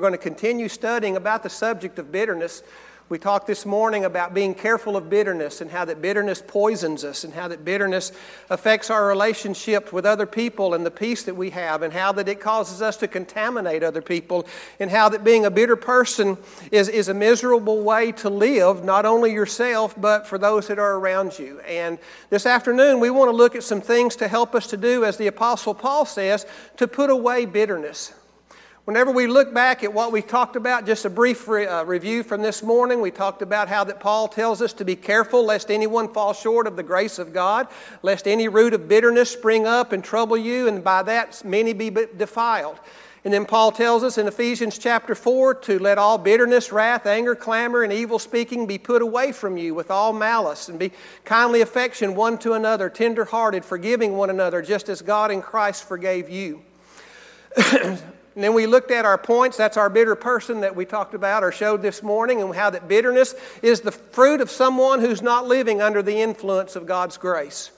We're going to continue studying about the subject of bitterness. We talked this morning about being careful of bitterness and how that bitterness poisons us and how that bitterness affects our relationship with other people and the peace that we have and how that it causes us to contaminate other people and how that being a bitter person is, is a miserable way to live, not only yourself, but for those that are around you. And this afternoon, we want to look at some things to help us to do, as the Apostle Paul says, to put away bitterness. Whenever we look back at what we talked about, just a brief re- uh, review from this morning, we talked about how that Paul tells us to be careful lest anyone fall short of the grace of God, lest any root of bitterness spring up and trouble you, and by that many be defiled. And then Paul tells us in Ephesians chapter 4 to let all bitterness, wrath, anger, clamor, and evil speaking be put away from you with all malice, and be kindly affection one to another, tender hearted, forgiving one another, just as God in Christ forgave you. And then we looked at our points. That's our bitter person that we talked about or showed this morning, and how that bitterness is the fruit of someone who's not living under the influence of God's grace.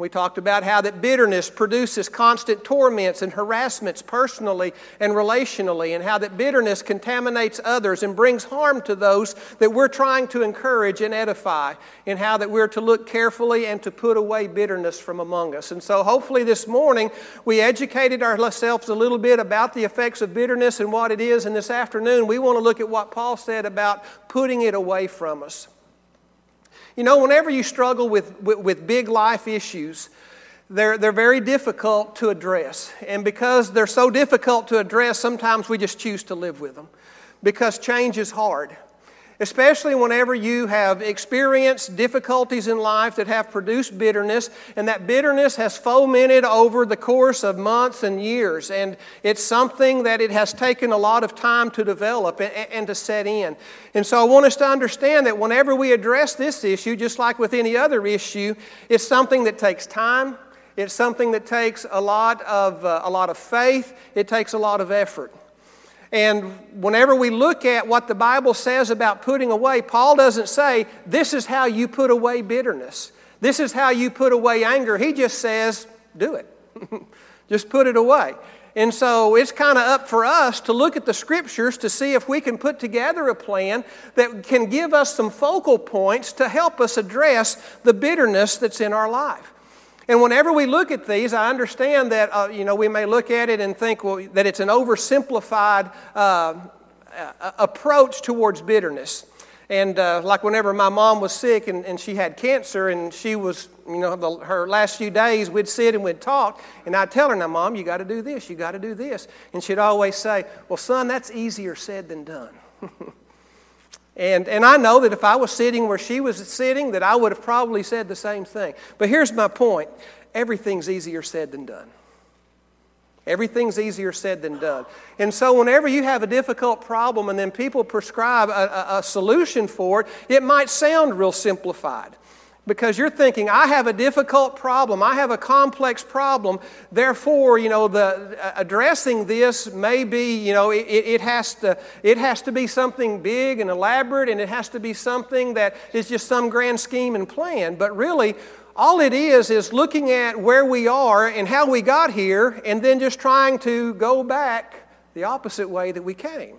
We talked about how that bitterness produces constant torments and harassments personally and relationally, and how that bitterness contaminates others and brings harm to those that we're trying to encourage and edify, and how that we're to look carefully and to put away bitterness from among us. And so, hopefully, this morning we educated ourselves a little bit about the effects of bitterness and what it is, and this afternoon we want to look at what Paul said about putting it away from us. You know, whenever you struggle with, with, with, big life issues, they're, they're very difficult to address. And because they're so difficult to address, sometimes we just choose to live with them because change is hard especially whenever you have experienced difficulties in life that have produced bitterness, and that bitterness has fomented over the course of months and years. And it's something that it has taken a lot of time to develop and, to set in. And so I want us to understand that whenever we address this issue, just like with any other issue, it's something that takes time. It's something that takes a lot of, uh, a lot of faith. It takes a lot of effort. And whenever we look at what the Bible says about putting away, Paul doesn't say, This is how you put away bitterness. This is how you put away anger. He just says, Do it. just put it away. And so it's kind of up for us to look at the scriptures to see if we can put together a plan that can give us some focal points to help us address the bitterness that's in our life. And whenever we look at these, I understand that, uh, you know, we may look at it and think, well, that it's an oversimplified uh, approach towards bitterness. And uh, like whenever my mom was sick and, and she had cancer and she was, you know, the, her last few days, we'd sit and we'd talk. And I'd tell her, now, mom, you got to do this, you got to do this. And she'd always say, well, son, that's easier said than done. And, and I know that if I was sitting where she was sitting, that I would have probably said the same thing. But here's my point everything's easier said than done. Everything's easier said than done. And so, whenever you have a difficult problem and then people prescribe a, a, a solution for it, it might sound real simplified because you're thinking, I have a difficult problem, I have a complex problem, therefore, you know, the, uh, addressing this may be, you know, it, it, has to, it has to be something big and elaborate, and it has to be something that is just some grand scheme and plan. But really, all it is is looking at where we are and how we got here, and then just trying to go back the opposite way that we came.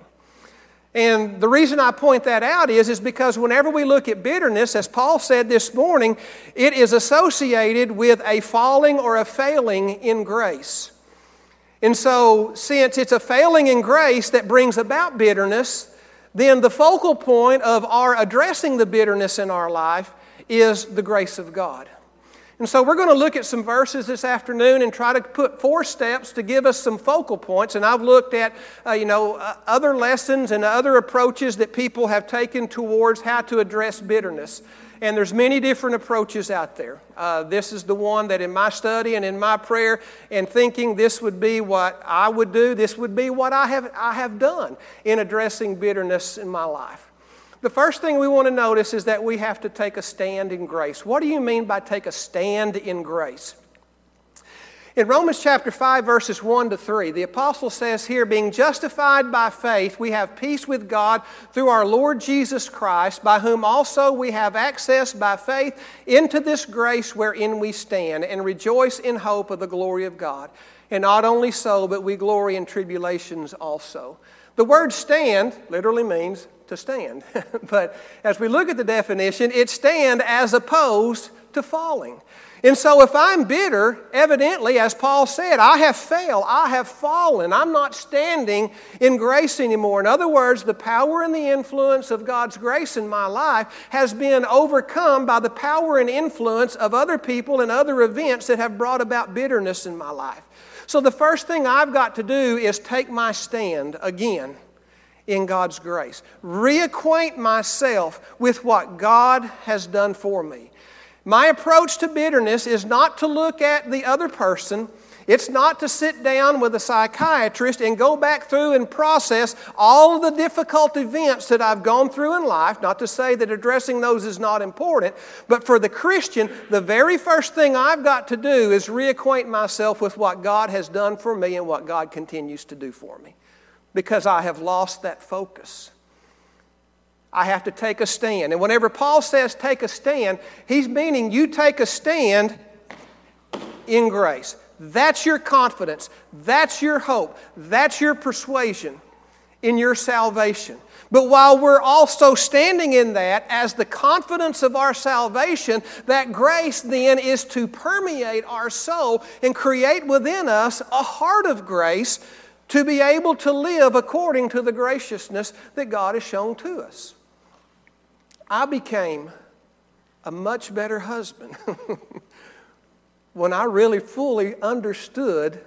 And the reason I point that out is, is because whenever we look at bitterness, as Paul said this morning, it is associated with a falling or a failing in grace. And so, since it's a failing in grace that brings about bitterness, then the focal point of our addressing the bitterness in our life is the grace of God. And so we're going to look at some verses this afternoon and try to put four steps to give us some focal points. And I've looked at, uh, you know, uh, other lessons and other approaches that people have taken towards how to address bitterness. And there's many different approaches out there. Uh, this is the one that in my study and in my prayer and thinking this would be what I would do, this would be what I have, I have done in addressing bitterness in my life. The first thing we want to notice is that we have to take a stand in grace. What do you mean by take a stand in grace? In Romans chapter 5, verses 1 to 3, the apostle says here, being justified by faith, we have peace with God through our Lord Jesus Christ, by whom also we have access by faith into this grace wherein we stand, and rejoice in hope of the glory of God. And not only so, but we glory in tribulations also The word stand literally means to stand. but as we look at the definition, it stand as opposed to falling. And so, if I'm bitter, evidently, as Paul said, I have failed, I have fallen, I'm not standing in grace anymore. In other words, the power and the influence of God's grace in my life has been overcome by the power and influence of other people and other events that have brought about bitterness in my life. So, the first thing I've got to do is take my stand again in God's grace, reacquaint myself with what God has done for me. My approach to bitterness is not to look at the other person. It's not to sit down with a psychiatrist and go back through and process all of the difficult events that I've gone through in life. Not to say that addressing those is not important, but for the Christian, the very first thing I've got to do is reacquaint myself with what God has done for me and what God continues to do for me because I have lost that focus. I have to take a stand. And whenever Paul says take a stand, he's meaning you take a stand in grace. That's your confidence. That's your hope. That's your persuasion in your salvation. But while we're also standing in that as the confidence of our salvation, that grace then is to permeate our soul and create within us a heart of grace to be able to live according to the graciousness that God has shown to us. I became a much better husband when I really fully understood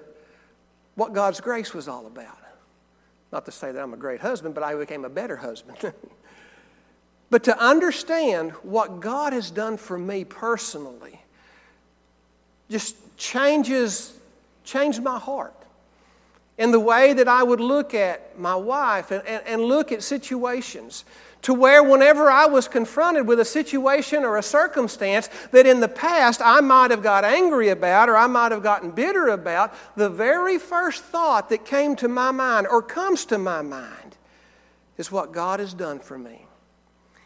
what God's grace was all about. Not to say that I'm a great husband, but I became a better husband. but to understand what God has done for me personally just changes changed my heart and the way that I would look at my wife and, and, and look at situations to where whenever I was confronted with a situation or a circumstance that in the past I might have got angry about or I might have gotten bitter about, the very first thought that came to my mind or comes to my mind is what God has done for me.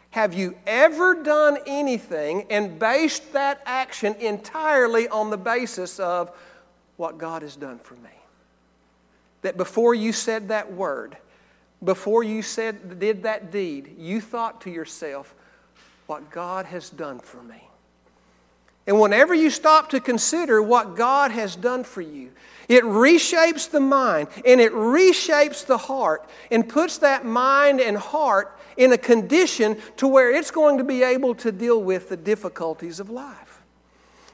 Have you ever done anything and based that action entirely on the basis of what God has done for me? That before you said that word, before you said, did that deed, you thought to yourself, what God has done for me. And whenever you stop to consider what God has done for you, it reshapes the mind and it reshapes the heart and puts that mind and heart in a condition to where it's going to be able to deal with the difficulties of life.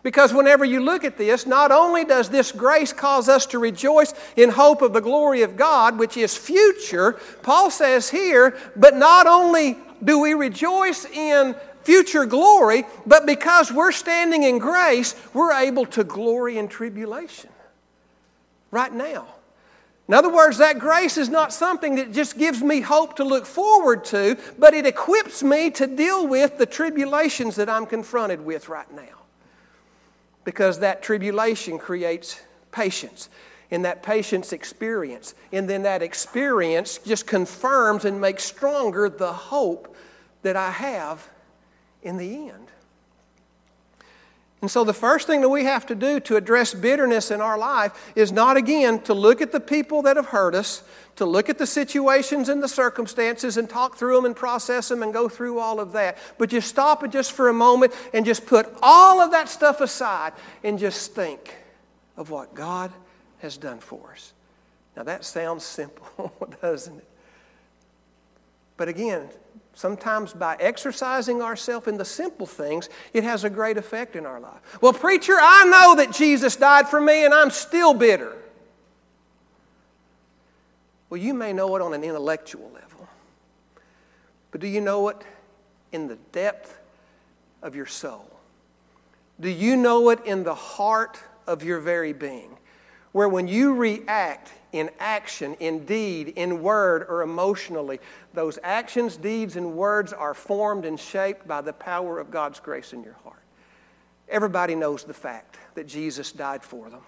Because whenever you look at this, not only does this grace cause us to rejoice in hope of the glory of God, which is future, Paul says here, but not only do we rejoice in future glory, but because we're standing in grace, we're able to glory in tribulation right now. In other words, that grace is not something that just gives me hope to look forward to, but it equips me to deal with the tribulations that I'm confronted with right now because that tribulation creates patience. And that patience experience. And then that experience just confirms and makes stronger the hope that I have in the end. And so, the first thing that we have to do to address bitterness in our life is not again to look at the people that have hurt us, to look at the situations and the circumstances and talk through them and process them and go through all of that. But just stop it just for a moment and just put all of that stuff aside and just think of what God has done for us. Now, that sounds simple, doesn't it? But again, sometimes by exercising ourselves in the simple things, it has a great effect in our life. Well, preacher, I know that Jesus died for me and I'm still bitter. Well, you may know it on an intellectual level, but do you know it in the depth of your soul? Do you know it in the heart of your very being? Where when you react in action, in deed, in word, or emotionally, those actions, deeds, and words are formed and shaped by the power of God's grace in your heart. Everybody knows the fact that Jesus died for them.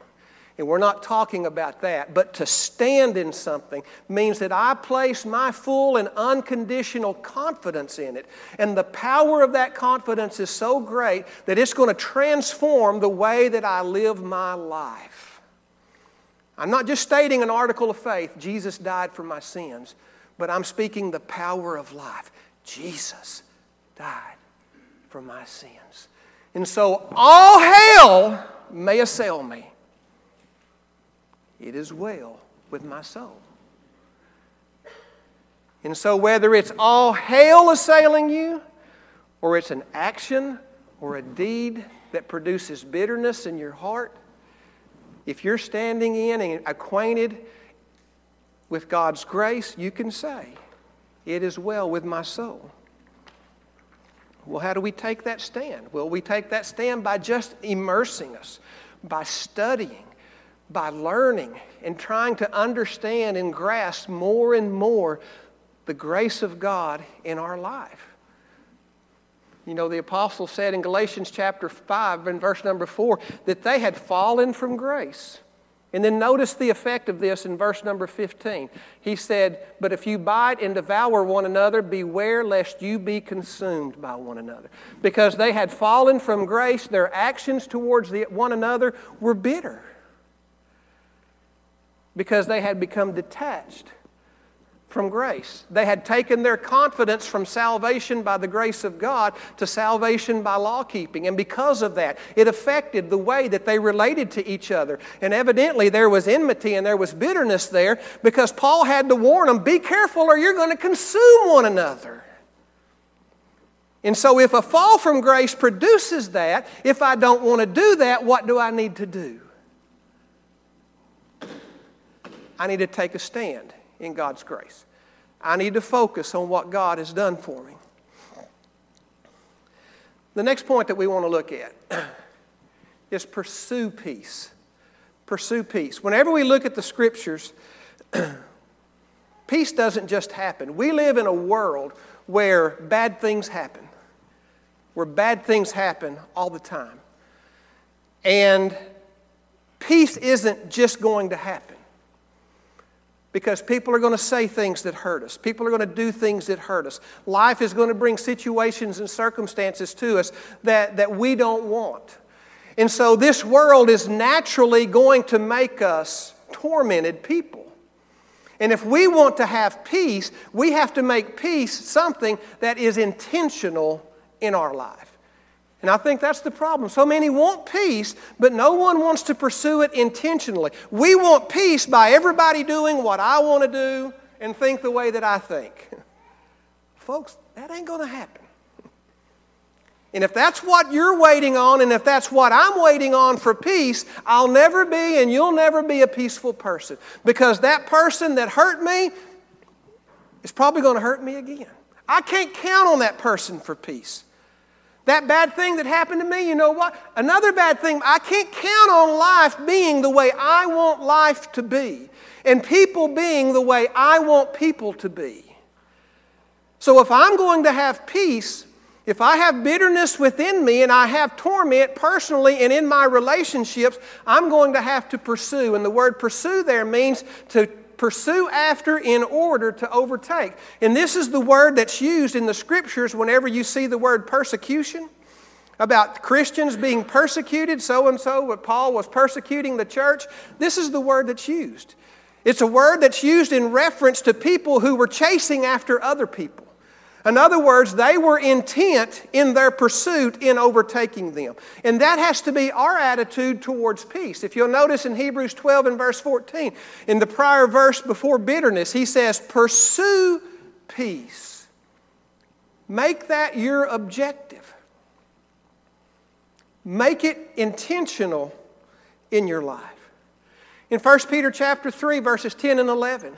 And we're not talking about that. But to stand in something means that I place my full and unconditional confidence in it. And the power of that confidence is so great that it's going to transform the way that I live my life. I'm not just stating an article of faith, Jesus died for my sins. but I'm speaking the power of life. Jesus died for my sins. And so all hell may assail me. It is well with my soul. And so, whether it's all hell assailing you, or it's an action or a deed that produces bitterness in your heart, if you're standing in and acquainted with God's grace, you can say, It is well with my soul. Well, how do we take that stand? Well, we take that stand by just immersing us, by studying, by learning, and trying to understand and grasp more and more the grace of God in our life. You know, the apostle said in Galatians chapter 5 and verse number 4 that they had fallen from grace. And then notice the effect of this in verse number 15. He said, But if you bite and devour one another, beware lest you be consumed by one another. Because they had fallen from grace, their actions towards the, one another were bitter. Because they had become detached from grace. They had taken their confidence from salvation by the grace of God to salvation by law keeping. And because of that, it affected the way that they related to each other. And evidently, there was enmity and there was bitterness there because Paul had to warn them be careful or you're going to consume one another. And so, if a fall from grace produces that, if I don't want to do that, what do I need to do? I need to take a stand in God's grace. I need to focus on what God has done for me. The next point that we want to look at is pursue peace. Pursue peace. Whenever we look at the scriptures, peace doesn't just happen. We live in a world where bad things happen, where bad things happen all the time. And peace isn't just going to happen because people are going to say things that hurt us. People are going to do things that hurt us. Life is going to bring situations and circumstances to us that, that we don't want. And so this world is naturally going to make us tormented people. And if we want to have peace, we have to make peace something that is intentional in our life. And I think that's the problem. So many want peace, but no one wants to pursue it intentionally. We want peace by everybody doing what I want to do and think the way that I think. Folks, that ain't going to happen. And if that's what you're waiting on, and if that's what I'm waiting on for peace, I'll never be and you'll never be a peaceful person. Because that person that hurt me is probably going to hurt me again. I can't count on that person for peace. That bad thing that happened to me, you know what? Another bad thing, I can't count on life being the way I want life to be, and people being the way I want people to be. So if I'm going to have peace, if I have bitterness within me and I have torment personally and in my relationships, I'm going to have to pursue. And the word pursue there means to pursue after in order to overtake. And this is the word that's used in the scriptures whenever you see the word persecution about Christians being persecuted, so and so, but Paul was persecuting the church. This is the word that's used. It's a word that's used in reference to people who were chasing after other people. In other words, they were intent in their pursuit in overtaking them. And that has to be our attitude towards peace. If you'll notice in Hebrews 12 and verse 14, in the prior verse before bitterness, he says, Pursue peace. Make that your objective. Make it intentional in your life. In 1 Peter chapter 3, verses 10 and 11,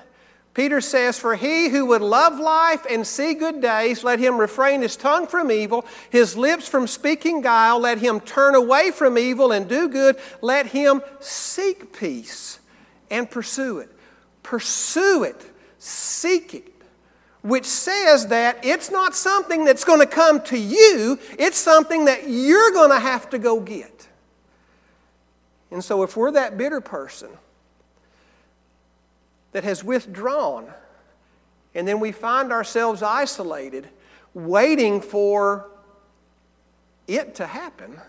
Peter says, For he who would love life and see good days, let him refrain his tongue from evil, his lips from speaking guile, let him turn away from evil and do good, let him seek peace and pursue it. Pursue it, seek it. Which says that it's not something that's going to come to you, it's something that you're going to have to go get. And so, if we're that bitter person, that has withdrawn. And then we find ourselves isolated, waiting for it to happen.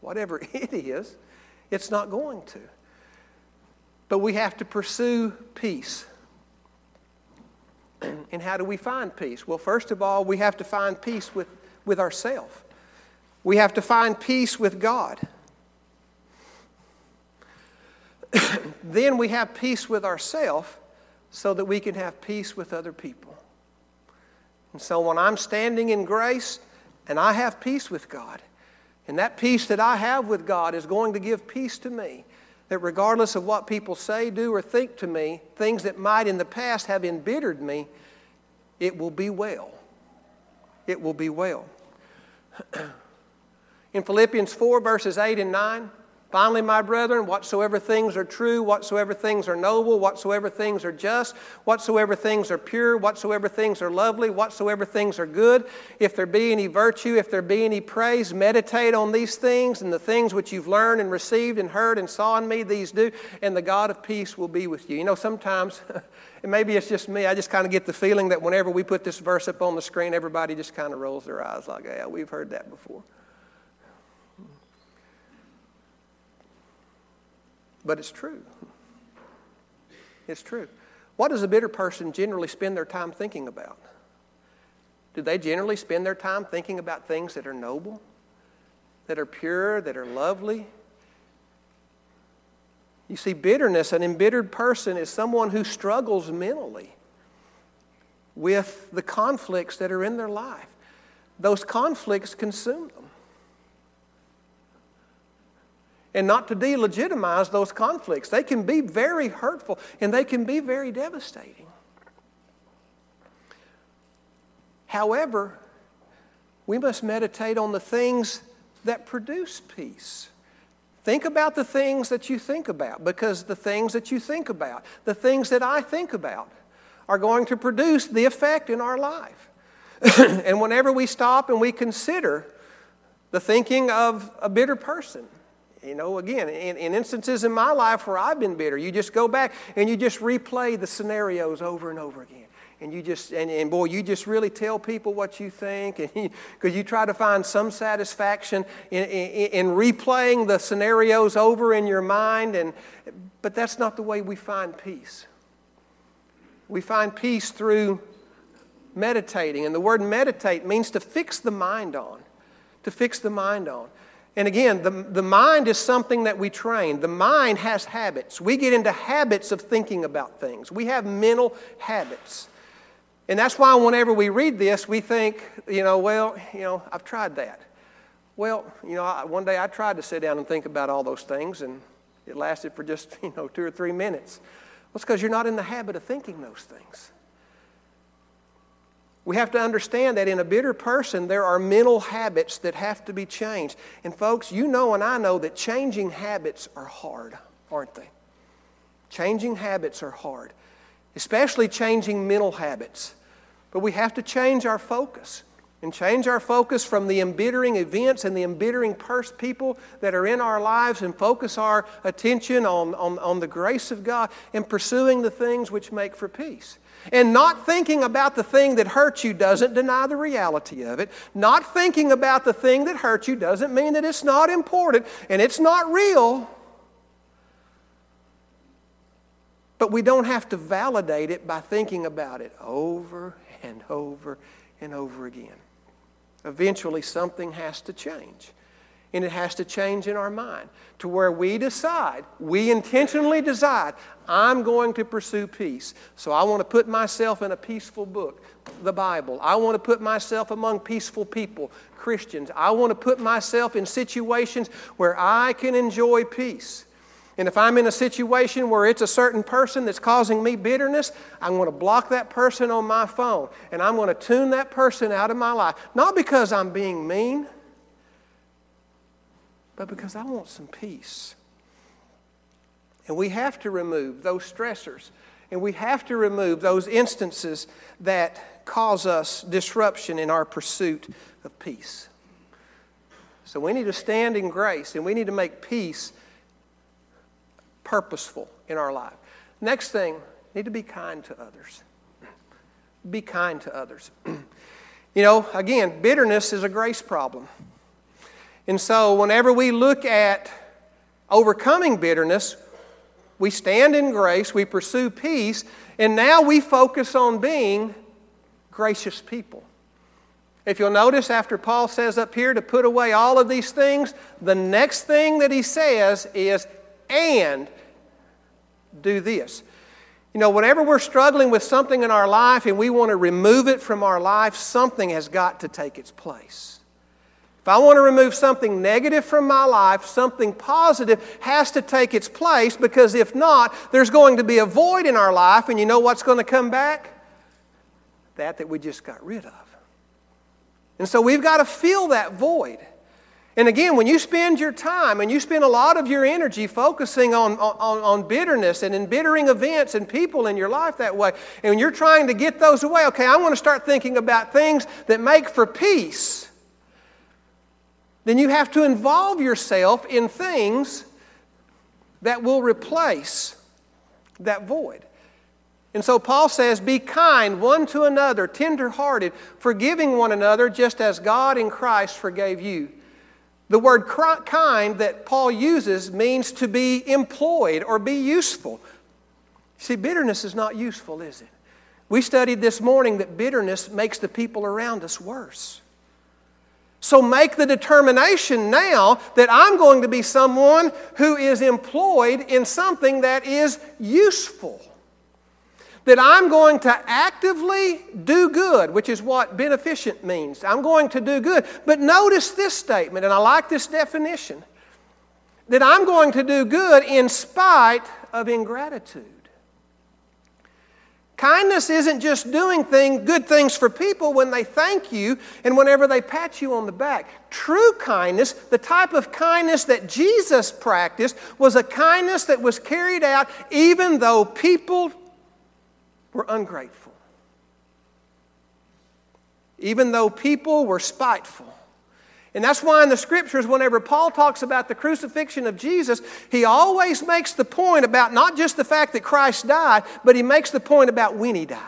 Whatever it is, it's not going to. But we have to pursue peace. and how do we find peace? Well, first of all, we have to find peace with, with ourselves. We have to find peace with God. then we have peace with ourselves so that we can have peace with other people. And so when I'm standing in grace and I have peace with God, and that peace that I have with God is going to give peace to me, that regardless of what people say, do, or think to me, things that might in the past have embittered me, it will be well. It will be well. in Philippians 4, verses 8 and 9, Finally, my brethren, whatsoever things are true, whatsoever things are noble, whatsoever things are just, whatsoever things are pure, whatsoever things are lovely, whatsoever things are good, if there be any virtue, if there be any praise, meditate on these things and the things which you've learned and received and heard and saw in me, these do, and the God of peace will be with you. You know, sometimes, and maybe it's just me, I just kind of get the feeling that whenever we put this verse up on the screen, everybody just kind of rolls their eyes like, yeah, we've heard that before. But it's true. It's true. What does a bitter person generally spend their time thinking about? Do they generally spend their time thinking about things that are noble, that are pure, that are lovely? You see, bitterness, an embittered person, is someone who struggles mentally with the conflicts that are in their life. Those conflicts consume them and not to delegitimize those conflicts. They can be very hurtful and they can be very devastating. However, we must meditate on the things that produce peace. Think about the things that you think about because the things that you think about, the things that I think about, are going to produce the effect in our life. and whenever we stop and we consider the thinking of a bitter person, you know, again, in, in, instances in my life where I've been bitter, you just go back and you just replay the scenarios over and over again. And you just, and, and boy, you just really tell people what you think, because you, you, try to find some satisfaction in, in, in replaying the scenarios over in your mind. And, but that's not the way we find peace. We find peace through meditating. And the word meditate means to fix the mind on, to fix the mind on. And again, the, the mind is something that we train. The mind has habits. We get into habits of thinking about things, we have mental habits. And that's why whenever we read this, we think, you know, well, you know, I've tried that. Well, you know, I, one day I tried to sit down and think about all those things, and it lasted for just, you know, two or three minutes. Well, it's because you're not in the habit of thinking those things. We have to understand that in a bitter person, there are mental habits that have to be changed. And, folks, you know and I know that changing habits are hard, aren't they? Changing habits are hard, especially changing mental habits. But we have to change our focus and change our focus from the embittering events and the embittering pers- people that are in our lives and focus our attention on, on, on the grace of God and pursuing the things which make for peace. And not thinking about the thing that hurt you doesn't deny the reality of it. Not thinking about the thing that hurt you doesn't mean that it's not important and it's not real. But we don't have to validate it by thinking about it over and over and over again. Eventually, something has to change. And it has to change in our mind to where we decide, we intentionally decide, I'm going to pursue peace. So I want to put myself in a peaceful book, the Bible. I want to put myself among peaceful people, Christians. I want to put myself in situations where I can enjoy peace. And if I'm in a situation where it's a certain person that's causing me bitterness, I'm going to block that person on my phone and I'm going to tune that person out of my life. Not because I'm being mean but because I want some peace. And we have to remove those stressors. And we have to remove those instances that cause us disruption in our pursuit of peace. So we need to stand in grace and we need to make peace purposeful in our life. Next thing, need to be kind to others. Be kind to others. you know, again, bitterness is a grace problem. And so, whenever we look at overcoming bitterness, we stand in grace, we pursue peace, and now we focus on being gracious people. If you'll notice, after Paul says up here to put away all of these things, the next thing that he says is, and do this. You know, whenever we're struggling with something in our life and we want to remove it from our life, something has got to take its place. If I want to remove something negative from my life, something positive has to take its place because if not, there's going to be a void in our life, and you know what's going to come back? That that we just got rid of. And so we've got to fill that void. And again, when you spend your time and you spend a lot of your energy focusing on, on, on bitterness and embittering events and people in your life that way, and you're trying to get those away, okay, I want to start thinking about things that make for peace, then you have to involve yourself in things that will replace that void. And so Paul says, Be kind one to another, tenderhearted, forgiving one another, just as God in Christ forgave you. The word kind that Paul uses means to be employed or be useful. See, bitterness is not useful, is it? We studied this morning that bitterness makes the people around us worse. So make the determination now that I'm going to be someone who is employed in something that is useful that I'm going to actively do good, which is what beneficent means. I'm going to do good. But notice this statement, and I like this definition that I'm going to do good in spite of ingratitude. Kindness isn't just doing thing, good things for people when they thank you and whenever they pat you on the back. True kindness, the type of kindness that Jesus practiced, was a kindness that was carried out even though people were ungrateful. Even though people were spiteful. And that's why in the scriptures, whenever Paul talks about the crucifixion of Jesus, he always makes the point about not just the fact that Christ died, but he makes the point about when he died.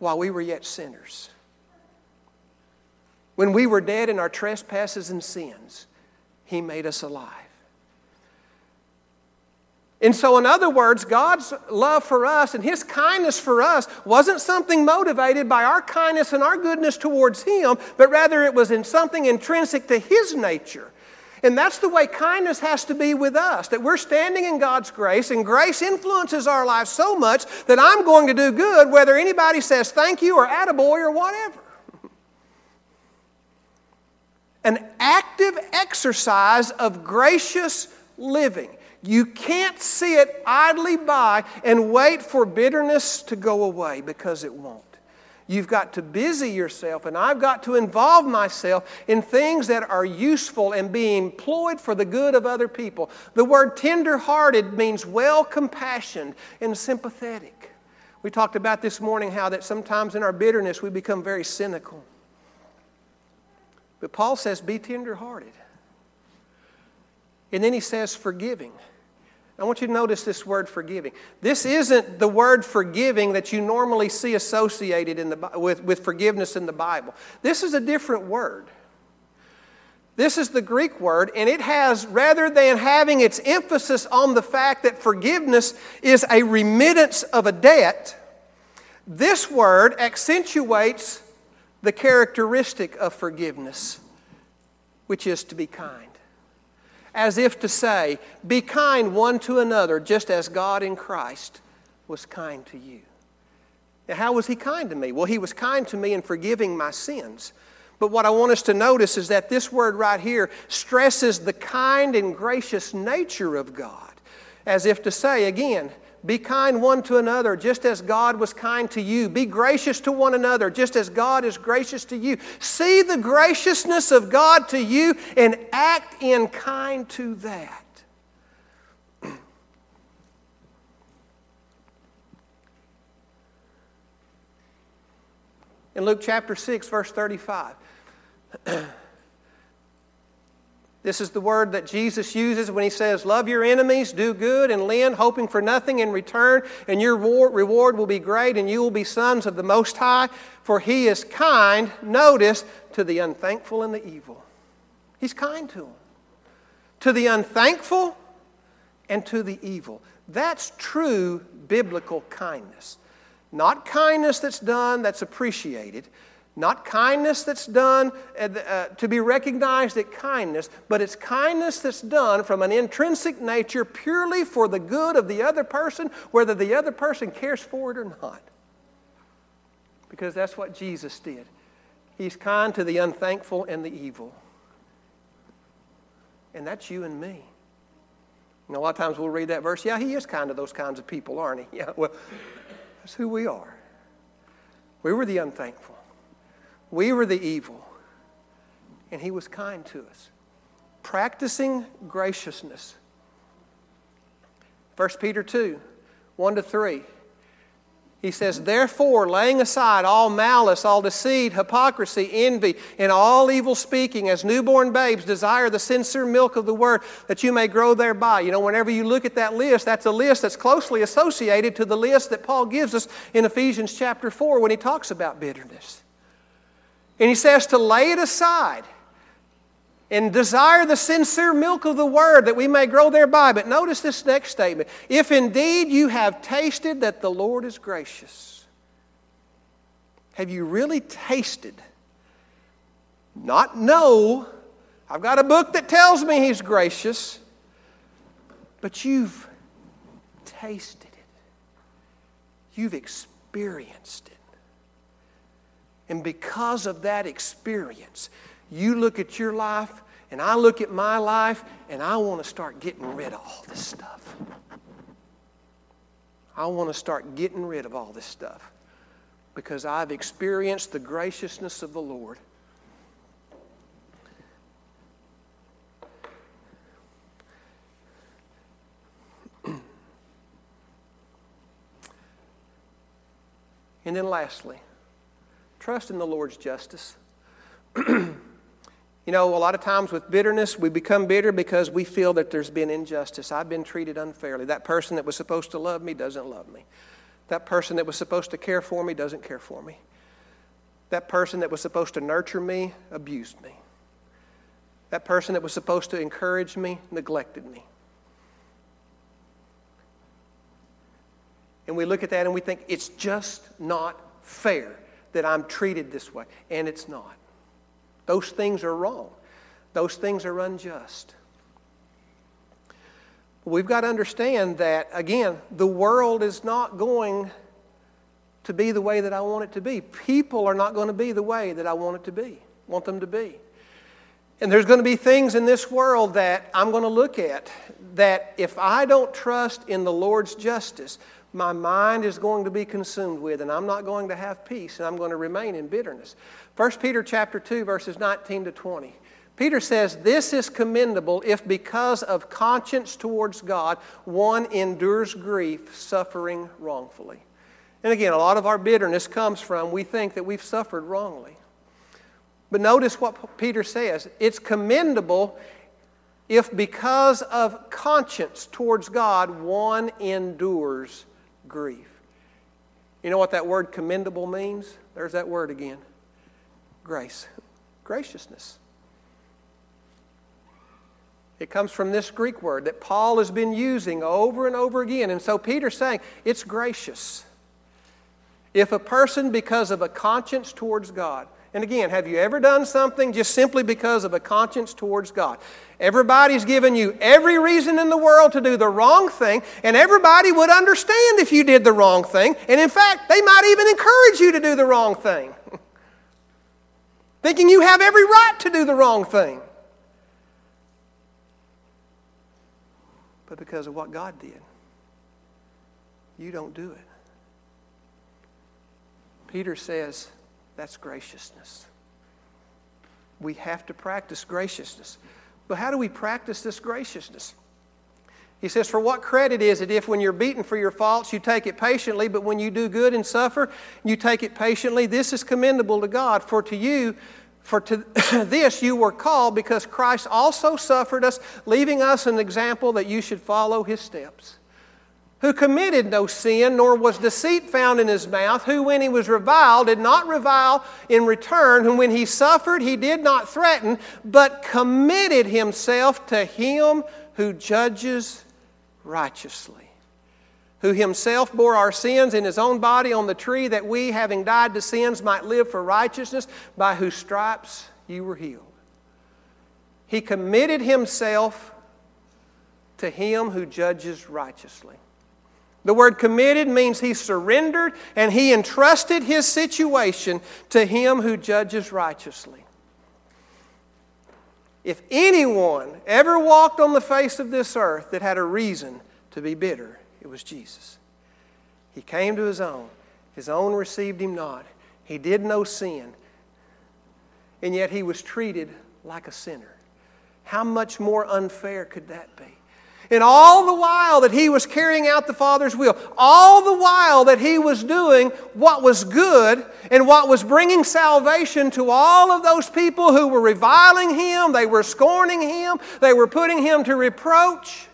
While we were yet sinners. When we were dead in our trespasses and sins, he made us alive. And so, in other words, God's love for us and His kindness for us wasn't something motivated by our kindness and our goodness towards Him, but rather it was in something intrinsic to His nature. And that's the way kindness has to be with us that we're standing in God's grace, and grace influences our lives so much that I'm going to do good whether anybody says thank you or attaboy or whatever. An active exercise of gracious living. You can't see it idly by and wait for bitterness to go away because it won't. You've got to busy yourself, and I've got to involve myself in things that are useful and being employed for the good of other people. The word tender-hearted means well compassioned and sympathetic. We talked about this morning how that sometimes in our bitterness we become very cynical. But Paul says, be tender-hearted. And then he says, forgiving. I want you to notice this word forgiving. This isn't the word forgiving that you normally see associated in the, with, with forgiveness in the Bible. This is a different word. This is the Greek word, and it has, rather than having its emphasis on the fact that forgiveness is a remittance of a debt, this word accentuates the characteristic of forgiveness, which is to be kind as if to say, Be kind one to another, just as God in Christ was kind to you. Now, how was He kind to me? Well, He was kind to me in forgiving my sins. But what I want us to notice is that this word right here stresses the kind and gracious nature of God, as if to say, again, be kind one to another, just as God was kind to you. Be gracious to one another, just as God is gracious to you. See the graciousness of God to you and act in kind to that. In Luke chapter 6, verse 35. This is the word that Jesus uses when he says, Love your enemies, do good, and lend, hoping for nothing in return, and your reward will be great, and you will be sons of the Most High, for he is kind, notice, to the unthankful and the evil. He's kind to them. To the unthankful and to the evil. That's true biblical kindness. Not kindness that's done that's appreciated, not kindness that's done uh, uh to be recognized at kindness, but it's kindness that's done from an intrinsic nature purely for the good of the other person, whether the other person cares for it or not. Because that's what Jesus did. He's kind to the unthankful and the evil. And that's you and me. Know, a lot of times we'll read that verse. Yeah, he is kind to those kinds of people, aren't he? Yeah, well, that's who we are. We were the unthankful, we were the evil, and he was kind to us. Practicing graciousness. 1 Peter 2 1 to 3. He says, Therefore, laying aside all malice, all deceit, hypocrisy, envy, and all evil speaking, as newborn babes desire the sincere milk of the word, that you may grow thereby. You know, whenever you look at that list, that's a list that's closely associated to the list that Paul gives us in Ephesians chapter 4 when he talks about bitterness. And he says to lay it aside and desire the sincere milk of the word that we may grow thereby. But notice this next statement if indeed you have tasted that the Lord is gracious, have you really tasted? Not know, I've got a book that tells me He's gracious, but you've tasted it, you've experienced it. And because of that experience, you look at your life, and I look at my life, and I want to start getting rid of all this stuff. I want to start getting rid of all this stuff because I've experienced the graciousness of the Lord. and then lastly, trust in the Lord's justice. You know, a lot of times with bitterness, we become bitter because we feel that there's been injustice. I've been treated unfairly. That person that was supposed to love me doesn't love me. That person that was supposed to care for me doesn't care for me. That person that was supposed to nurture me abused me. That person that was supposed to encourage me neglected me. And we look at that and we think it's just not fair that I'm treated this way. And it's not. Those things are wrong, those things are unjust. We've got to understand that, again, the world is not going to be the way that I want it to be. People are not going to be the way that I want it to be, want them to be. And there's going to be things in this world that I'm going to look at that if I don't trust in the Lord's justice, my mind is going to be consumed with, and I'm not going to have peace, and I'm going to remain in bitterness. 1 Peter chapter 2, verses 19 to 20. Peter says, This is commendable if because of conscience towards God one endures grief, suffering wrongfully. And again, a lot of our bitterness comes from we think that we've suffered wrongly. But notice what Peter says it's commendable if because of conscience towards God one endures grief. You know what that word commendable means? There's that word again grace, graciousness. It comes from this Greek word that Paul has been using over and over again. And so Peter's saying it's gracious. If a person, because of a conscience towards God, and again, have you ever done something just simply because of a conscience towards God? Everybody's given you every reason in the world to do the wrong thing, and everybody would understand if you did the wrong thing. And in fact, they might even encourage you to do the wrong thing, thinking you have every right to do the wrong thing. But because of what God did, you don't do it. Peter says, that's graciousness. We have to practice graciousness. But how do we practice this graciousness? He says, For what credit is it if when you're beaten for your faults you take it patiently, but when you do good and suffer, you take it patiently? This is commendable to God. For to you, for to this you were called because Christ also suffered us, leaving us an example that you should follow his steps who committed no sin, nor was deceit found in his mouth, who, when he was reviled, did not revile in return, whom when he suffered, he did not threaten, but committed himself to him who judges righteously. Who himself bore our sins in his own body on the tree, that we, having died to sins, might live for righteousness, by whose stripes you were healed. He committed himself to him who judges righteously. The word committed means he surrendered and he entrusted his situation to him who judges righteously. If anyone ever walked on the face of this earth that had a reason to be bitter, it was Jesus. He came to his own, his own received him not. He did no sin, and yet he was treated like a sinner. How much more unfair could that be? And all the while that he was carrying out the Father's will, all the while that he was doing what was good and what was bringing salvation to all of those people who were reviling him, they were scorning him, they were putting him to reproach,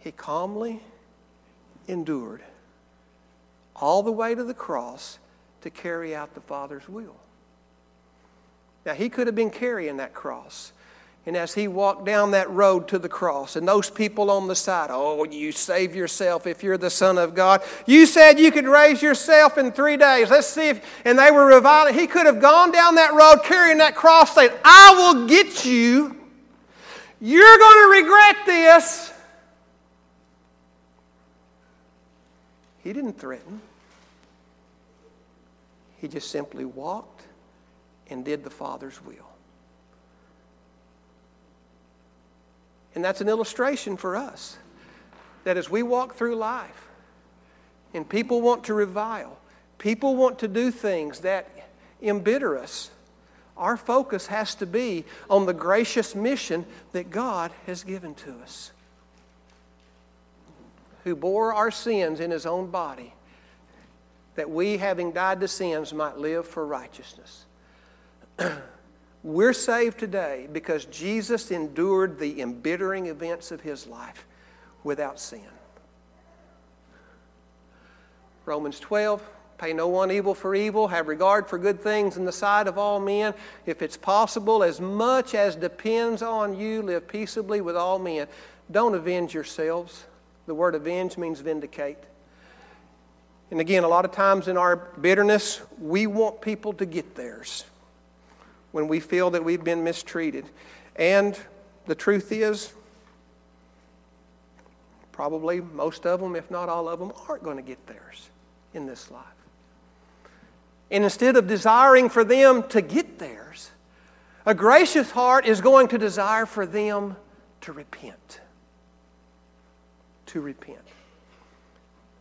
he calmly endured all the way to the cross to carry out the Father's will. Now, he could have been carrying that cross. And as he walked down that road to the cross, and those people on the side, oh, you save yourself if you're the Son of God. You said you could raise yourself in three days. Let's see if, and they were reviling. He could have gone down that road carrying that cross, saying, I will get you. You're going to regret this. He didn't threaten, he just simply walked and did the Father's will. And that's an illustration for us that as we walk through life and people want to revile, people want to do things that embitter us, our focus has to be on the gracious mission that God has given to us. Who bore our sins in his own body, that we, having died to sins, might live for righteousness. We're saved today because Jesus endured the embittering events of his life without sin. Romans 12, pay no one evil for evil, have regard for good things in the sight of all men. If it's possible, as much as depends on you, live peaceably with all men. Don't avenge yourselves. The word avenge means vindicate. And again, a lot of times in our bitterness, we want people to get theirs when we feel that we've been mistreated. And the truth is, probably most of them, if not all of them, aren't going to get theirs in this life. And instead of desiring for them to get theirs, a gracious heart is going to desire for them to repent. To repent.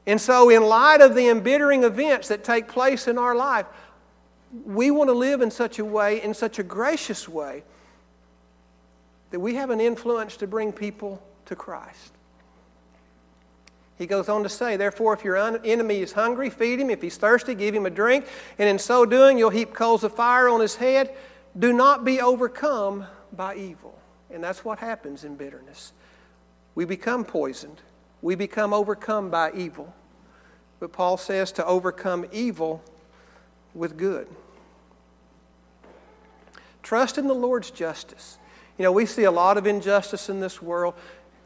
And so, in light of the embittering events that take place in our life, we want to live in such a way, in such a gracious way, that we have an influence to bring people to Christ. He goes on to say, Therefore, if your enemy is hungry, feed him. If he's thirsty, give him a drink. And in so doing, you'll heap coals of fire on his head. Do not be overcome by evil. And that's what happens in bitterness. We become poisoned, we become overcome by evil. But Paul says to overcome evil with good. Trust in the Lord's justice. You know, we see a lot of injustice in this world.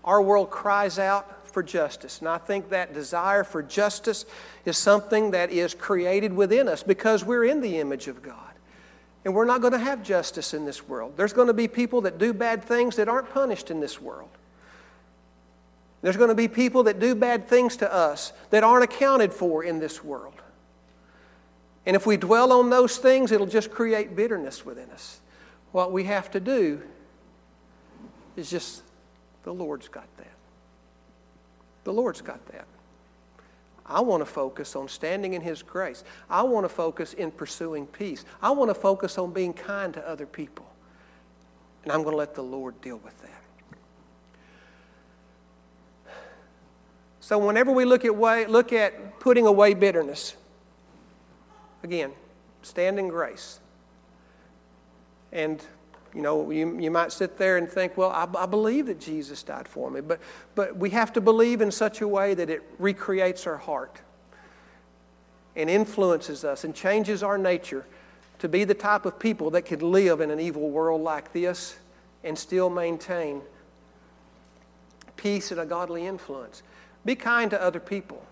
Our world cries out for justice. And I think that desire for justice is something that is created within us because we're in the image of God. And we're not going to have justice in this world. There's going to be people that do bad things that aren't punished in this world. There's going to be people that do bad things to us that aren't accounted for in this world. And if we dwell on those things, it'll just create bitterness within us. What we have to do is just, the Lord's got that. The Lord's got that. I want to focus on standing in His grace. I want to focus in pursuing peace. I want to focus on being kind to other people. And I'm going to let the Lord deal with that. So, whenever we look at, way, look at putting away bitterness, Again, stand in grace. And, you know, you, you might sit there and think, well, I, I believe that Jesus died for me. But, but we have to believe in such a way that it recreates our heart and influences us and changes our nature to be the type of people that could live in an evil world like this and still maintain peace and a godly influence. Be kind to other people.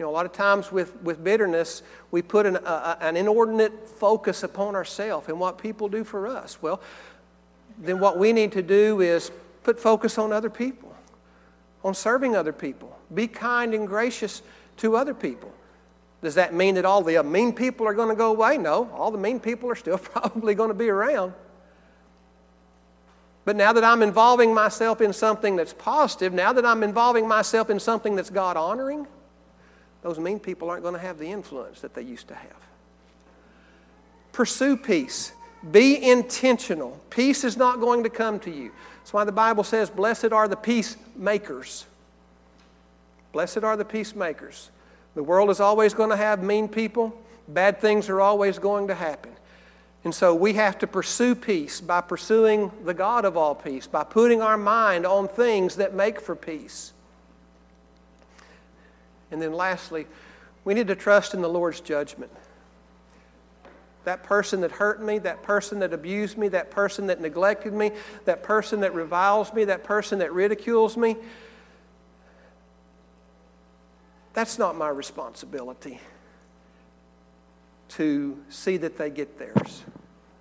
You know, a lot of times with, with bitterness, we put an, an inordinate focus upon ourselves and what people do for us. Well, then what we need to do is put focus on other people, on serving other people. Be kind and gracious to other people. Does that mean that all the uh, mean people are going to go away? No, all the mean people are still probably going to be around. But now that I'm involving myself in something that's positive, now that I'm involving myself in something that's God honoring, those mean people aren't going to have the influence that they used to have. Pursue peace. Be intentional. Peace is not going to come to you. That's why the Bible says, Blessed are the peacemakers. Blessed are the peacemakers. The world is always going to have mean people, bad things are always going to happen. And so we have to pursue peace by pursuing the God of all peace, by putting our mind on things that make for peace. And then lastly, we need to trust in the Lord's judgment. That person that hurt me, that person that abused me, that person that neglected me, that person that reviles me, that person that ridicules me, that's not my responsibility to see that they get theirs.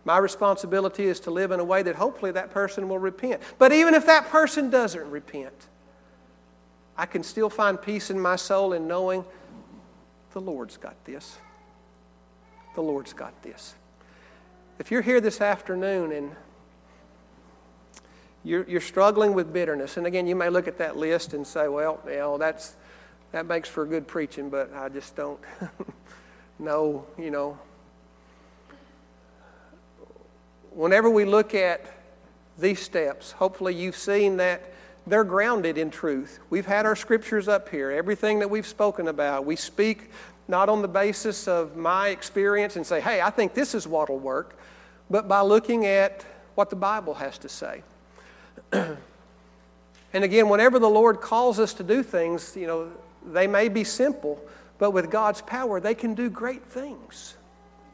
My responsibility is to live in a way that hopefully that person will repent. But even if that person doesn't repent, I can still find peace in my soul in knowing the Lord's got this. The Lord's got this. If you're here this afternoon and you're, you're struggling with bitterness, and again, you may look at that list and say, well, you know, that's, that makes for good preaching, but I just don't know, you know. Whenever we look at these steps, hopefully you've seen that they're grounded in truth. We've had our scriptures up here. Everything that we've spoken about, we speak not on the basis of my experience and say, hey, I think this is what will work, but by looking at what the Bible has to say. and again, whenever the Lord calls us to do things, you know, they may be simple, but with God's power, they can do great things.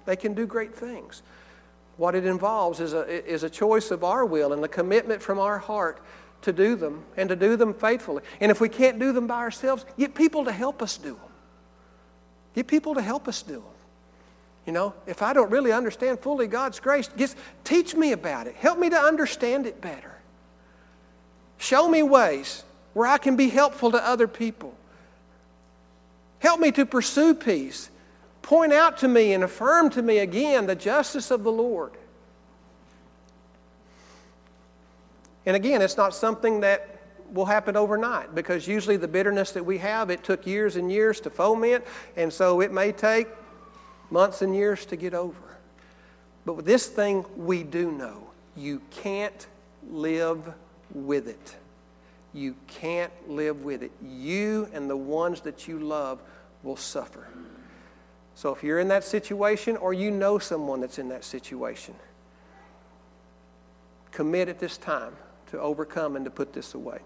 They can do great things. What it involves is a, is a choice of our will and a commitment from our heart to do them and to do them faithfully. And if we can't do them by ourselves, get people to help us do them. Get people to help us do them. You know, if I don't really understand fully God's grace, just teach me about it. Help me to understand it better. Show me ways where I can be helpful to other people. Help me to pursue peace. Point out to me and affirm to me again the justice of the Lord. And again, it's not something that will happen overnight because usually the bitterness that we have, it took years and years to foment, and so it may take months and years to get over. But with this thing, we do know you can't live with it. You can't live with it. You and the ones that you love will suffer. So if you're in that situation or you know someone that's in that situation, commit at this time to overcome and to put this away.